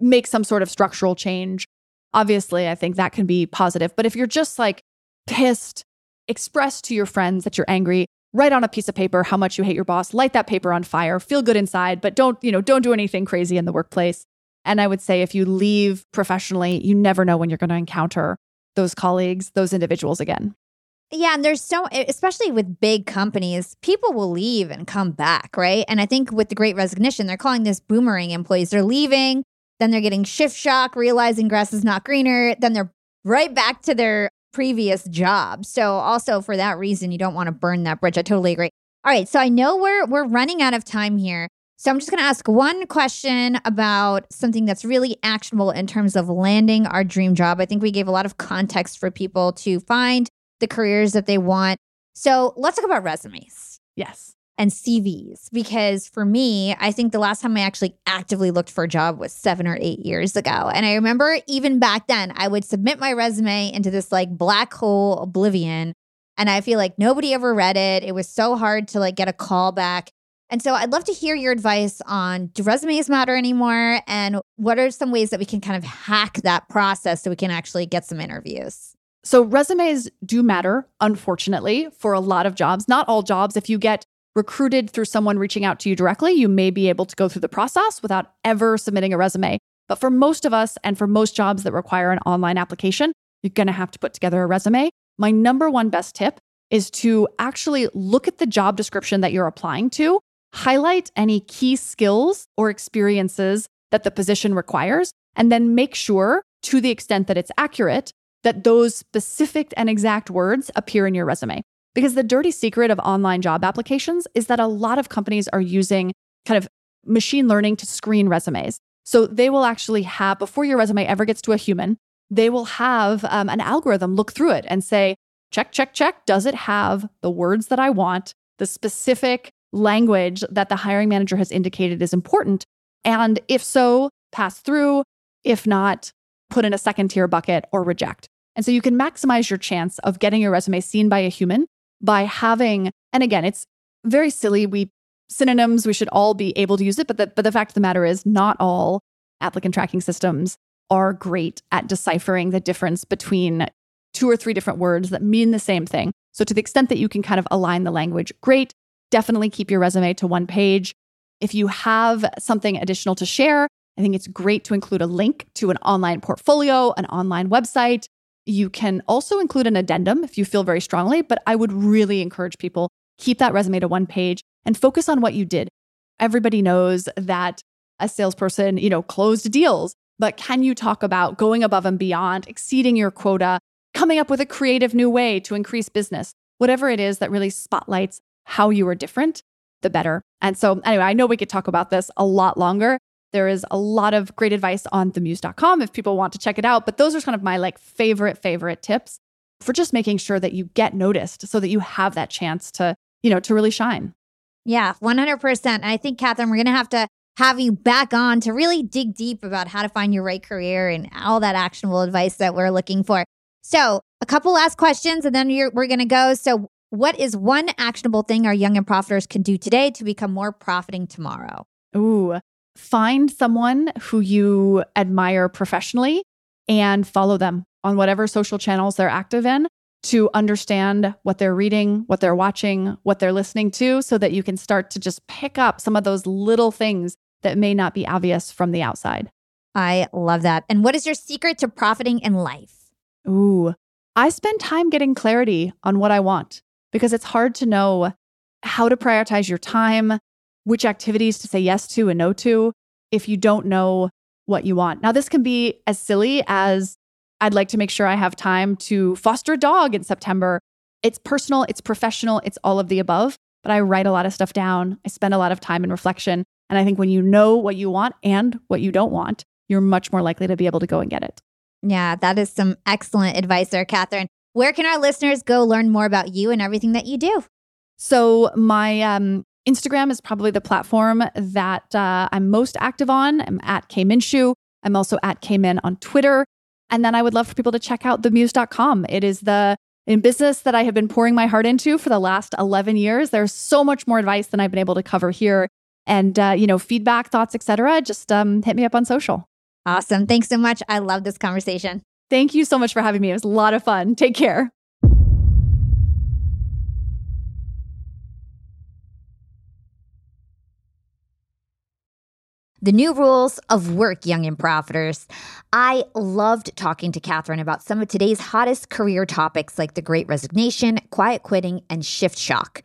make some sort of structural change. Obviously, I think that can be positive. But if you're just like pissed, express to your friends that you're angry, write on a piece of paper how much you hate your boss, light that paper on fire, feel good inside, but don't, you know, don't do anything crazy in the workplace. And I would say if you leave professionally, you never know when you're going to encounter those colleagues, those individuals again. Yeah, and there's so especially with big companies, people will leave and come back, right? And I think with the great resignation, they're calling this boomerang employees. They're leaving, then they're getting shift shock, realizing grass is not greener, then they're right back to their previous job. So also for that reason, you don't want to burn that bridge. I totally agree. All right, so I know we're we're running out of time here. So I'm just going to ask one question about something that's really actionable in terms of landing our dream job. I think we gave a lot of context for people to find the careers that they want. So let's talk about resumes. Yes. And CVs, because for me, I think the last time I actually actively looked for a job was seven or eight years ago. And I remember even back then, I would submit my resume into this like black hole oblivion. And I feel like nobody ever read it. It was so hard to like get a call back. And so I'd love to hear your advice on do resumes matter anymore? And what are some ways that we can kind of hack that process so we can actually get some interviews? So, resumes do matter, unfortunately, for a lot of jobs. Not all jobs. If you get recruited through someone reaching out to you directly, you may be able to go through the process without ever submitting a resume. But for most of us, and for most jobs that require an online application, you're going to have to put together a resume. My number one best tip is to actually look at the job description that you're applying to highlight any key skills or experiences that the position requires, and then make sure, to the extent that it's accurate, that those specific and exact words appear in your resume. Because the dirty secret of online job applications is that a lot of companies are using kind of machine learning to screen resumes. So they will actually have, before your resume ever gets to a human, they will have um, an algorithm look through it and say, check, check, check. Does it have the words that I want, the specific language that the hiring manager has indicated is important? And if so, pass through. If not, put in a second tier bucket or reject. And so you can maximize your chance of getting your resume seen by a human by having, and again, it's very silly. We synonyms, we should all be able to use it. But the, but the fact of the matter is, not all applicant tracking systems are great at deciphering the difference between two or three different words that mean the same thing. So, to the extent that you can kind of align the language, great. Definitely keep your resume to one page. If you have something additional to share, I think it's great to include a link to an online portfolio, an online website. You can also include an addendum if you feel very strongly, but I would really encourage people keep that resume to one page and focus on what you did. Everybody knows that a salesperson, you know, closed deals, but can you talk about going above and beyond, exceeding your quota, coming up with a creative new way to increase business? Whatever it is that really spotlights how you are different, the better. And so, anyway, I know we could talk about this a lot longer. There is a lot of great advice on themuse.com if people want to check it out, but those are kind of my like favorite favorite tips for just making sure that you get noticed so that you have that chance to, you know, to really shine. Yeah, 100%. I think Kathryn, we're going to have to have you back on to really dig deep about how to find your right career and all that actionable advice that we're looking for. So, a couple last questions and then we're going to go. So, what is one actionable thing our young and profiters can do today to become more profiting tomorrow? Ooh, find someone who you admire professionally and follow them on whatever social channels they're active in to understand what they're reading, what they're watching, what they're listening to, so that you can start to just pick up some of those little things that may not be obvious from the outside. I love that. And what is your secret to profiting in life? Ooh, I spend time getting clarity on what I want because it's hard to know how to prioritize your time, which activities to say yes to and no to if you don't know what you want. Now, this can be as silly as I'd like to make sure I have time to foster a dog in September. It's personal, it's professional, it's all of the above, but I write a lot of stuff down. I spend a lot of time in reflection. And I think when you know what you want and what you don't want, you're much more likely to be able to go and get it. Yeah, that is some excellent advice there, Kathryn. Where can our listeners go learn more about you and everything that you do? So, my um, Instagram is probably the platform that uh, I'm most active on. I'm at K Minshew. I'm also at K Min on Twitter. And then I would love for people to check out themuse.com. It is the in business that I have been pouring my heart into for the last 11 years. There's so much more advice than I've been able to cover here. And, uh, you know, feedback, thoughts, etc. just um, hit me up on social. Awesome. Thanks so much. I love this conversation. Thank you so much for having me. It was a lot of fun. Take care. The new rules of work, young and profiters. I loved talking to Kathryn about some of today's hottest career topics like the great resignation, quiet quitting, and shift shock.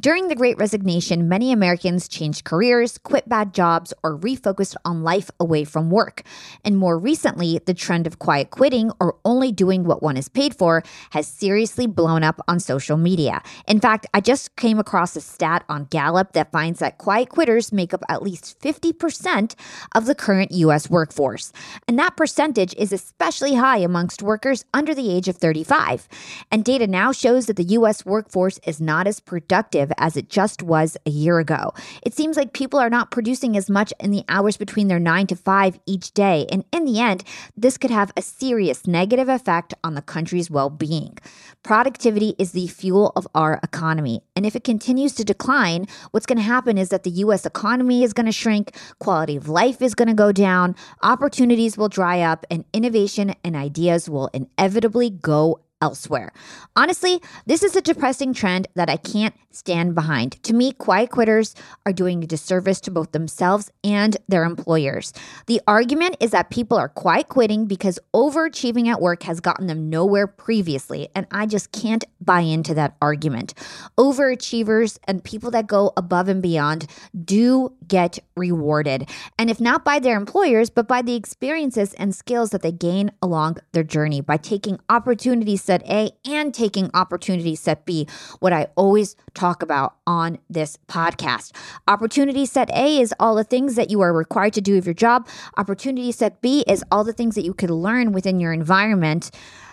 During the Great Resignation, many Americans changed careers, quit bad jobs, or refocused on life away from work. And more recently, the trend of quiet quitting or only doing what one is paid for has seriously blown up on social media. In fact, I just came across a stat on Gallup that finds that quiet quitters make up at least 50% of the current US workforce. And that percentage is especially high amongst workers under the age of 35. And data now shows that the US workforce is not as productive as it just was a year ago. It seems like people are not producing as much in the hours between their 9 to 5 each day, and in the end, this could have a serious negative effect on the country's well being. Productivity is the fuel of our economy, and if it continues to decline, what's going to happen is that the US economy is going to shrink, quality of life is going to go down, opportunities will dry up, and innovation and ideas will inevitably go elsewhere. Honestly, this is a depressing trend that I can't stand behind. To me, quiet quitters are doing a disservice to both themselves and their employers. The argument is that people are quiet quitting because overachieving at work has gotten them nowhere previously, and I just can't buy into that argument. Overachievers and people that go above and beyond do get rewarded, and if not by their employers, but by the experiences and skills that they gain along their journey by taking opportunity set A and taking opportunity set B, what I always talk about on this podcast. Opportunity set A is all the things that you are required to do of your job. Opportunity set B is all the things that you could learn within your environment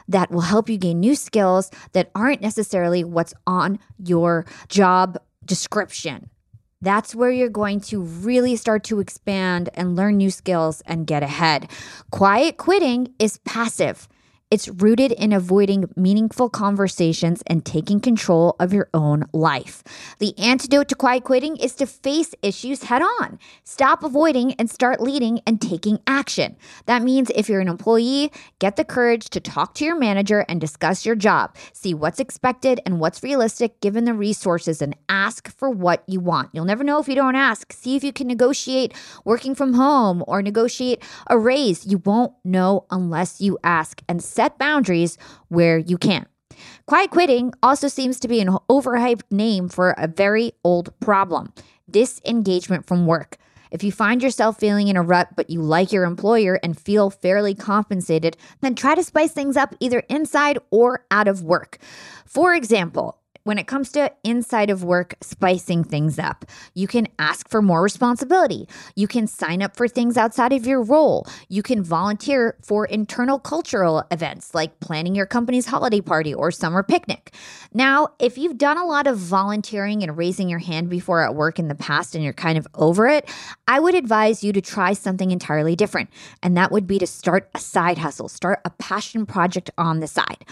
that will help you gain new skills that aren't necessarily what's on your job description. That's where you're going to really start to expand and learn new skills and get ahead. Quiet quitting is passive. It's rooted in avoiding meaningful conversations and taking control of your own life. The antidote to quiet quitting is to face issues head on. Stop avoiding and start leading and taking action. That means if you're an employee, get the courage to talk to your manager and discuss your job. See what's expected and what's realistic given the resources and ask for what you want. You'll never know if you don't ask. See if you can negotiate working from home or negotiate a raise. You won't know unless you ask and set boundaries where you can. Quiet quitting also seems to be an overhyped name for a very old problem disengagement from work. If you find yourself feeling in a rut, but you like your employer and feel fairly compensated, then try to spice things up either inside or out of work. For example, when it comes to inside of work spicing things up, you can ask for more responsibility. You can sign up for things outside of your role. You can volunteer for internal cultural events like planning your company's holiday party or summer picnic. Now, if you've done a lot of volunteering and raising your hand before at work in the past and you're kind of over it, I would advise you to try something entirely different. And that would be to start a side hustle, start a passion project on the side.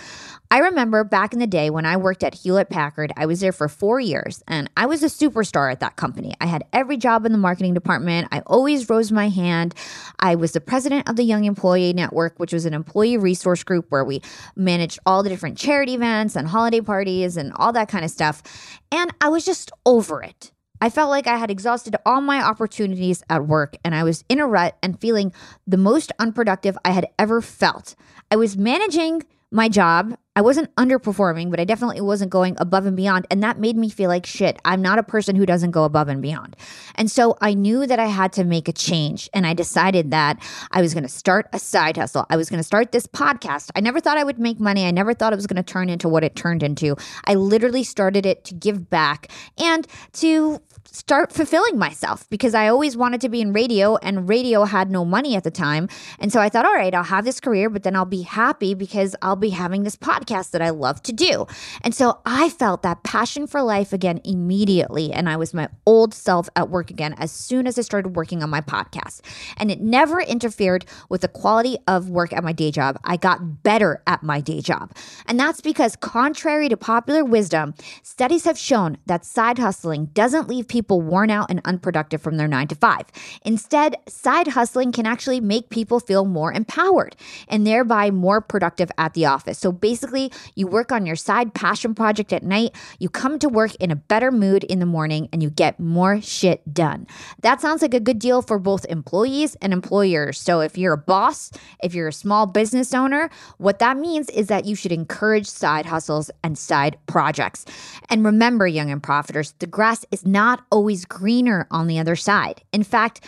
I remember back in the day when I worked at Hewlett Packard, I was there for four years and I was a superstar at that company. I had every job in the marketing department. I always rose my hand. I was the president of the Young Employee Network, which was an employee resource group where we managed all the different charity events and holiday parties and all that kind of stuff. And I was just over it. I felt like I had exhausted all my opportunities at work and I was in a rut and feeling the most unproductive I had ever felt. I was managing my job. I wasn't underperforming, but I definitely wasn't going above and beyond. And that made me feel like shit. I'm not a person who doesn't go above and beyond. And so I knew that I had to make a change. And I decided that I was going to start a side hustle. I was going to start this podcast. I never thought I would make money. I never thought it was going to turn into what it turned into. I literally started it to give back and to start fulfilling myself because I always wanted to be in radio and radio had no money at the time. And so I thought, all right, I'll have this career, but then I'll be happy because I'll be having this podcast that I love to do. And so I felt that passion for life again immediately. And I was my old self at work again as soon as I started working on my podcast. And it never interfered with the quality of work at my day job. I got better at my day job. And that's because, contrary to popular wisdom, studies have shown that side hustling doesn't leave people people worn out and unproductive from their nine to five. Instead, side hustling can actually make people feel more empowered and thereby more productive at the office. So basically, you work on your side passion project at night, you come to work in a better mood in the morning, and you get more shit done. That sounds like a good deal for both employees and employers. So if you're a boss, if you're a small business owner, what that means is that you should encourage side hustles and side projects. And remember, young and profiters, the grass is not always greener on the other side. In fact,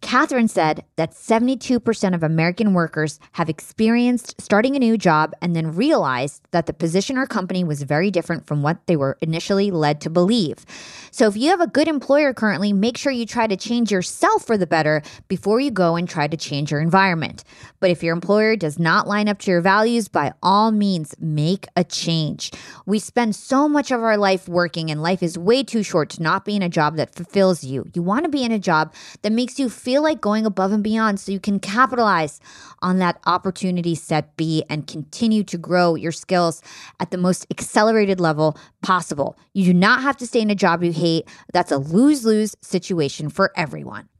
Kathryn said that 72% of American workers have experienced starting a new job and then realized that the position or company was very different from what they were initially led to believe. So, if you have a good employer currently, make sure you try to change yourself for the better before you go and try to change your environment. But if your employer does not line up to your values, by all means, make a change. We spend so much of our life working, and life is way too short to not be in a job that fulfills you. You want to be in a job that makes you feel feel like going above and beyond so you can capitalize on that opportunity set B and continue to grow your skills at the most accelerated level possible. You do not have to stay in a job you hate. That's a lose lose situation for everyone.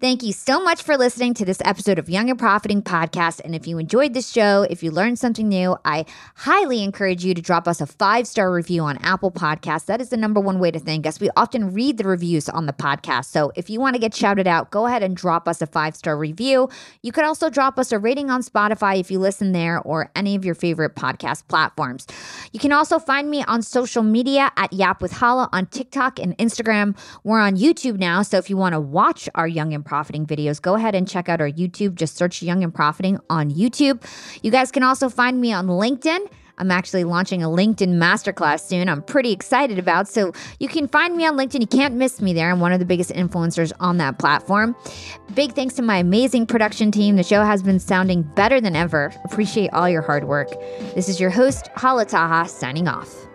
Thank you so much for listening to this episode of Young and Profiting Podcast. And if you enjoyed this show, if you learned something new, I highly encourage you to drop us a five star review on Apple Podcasts. That is the number one way to thank us. We often read the reviews on the podcast. So if you want to get shouted out, go ahead and drop us a five star review. You could also drop us a rating on Spotify if you listen there or any of your favorite podcast platforms. You can also find me on social media at Yap with Hala on TikTok and Instagram. We're on YouTube now. So if you want to watch our Young and Profiting videos, go ahead and check out our YouTube. Just search Young and Profiting on YouTube. You guys can also find me on LinkedIn. I'm actually launching a LinkedIn masterclass soon. I'm pretty excited about. So you can find me on LinkedIn. You can't miss me there. I'm one of the biggest influencers on that platform. Big thanks to my amazing production team. The show has been sounding better than ever. Appreciate all your hard work. This is your host, Hala Taha, signing off.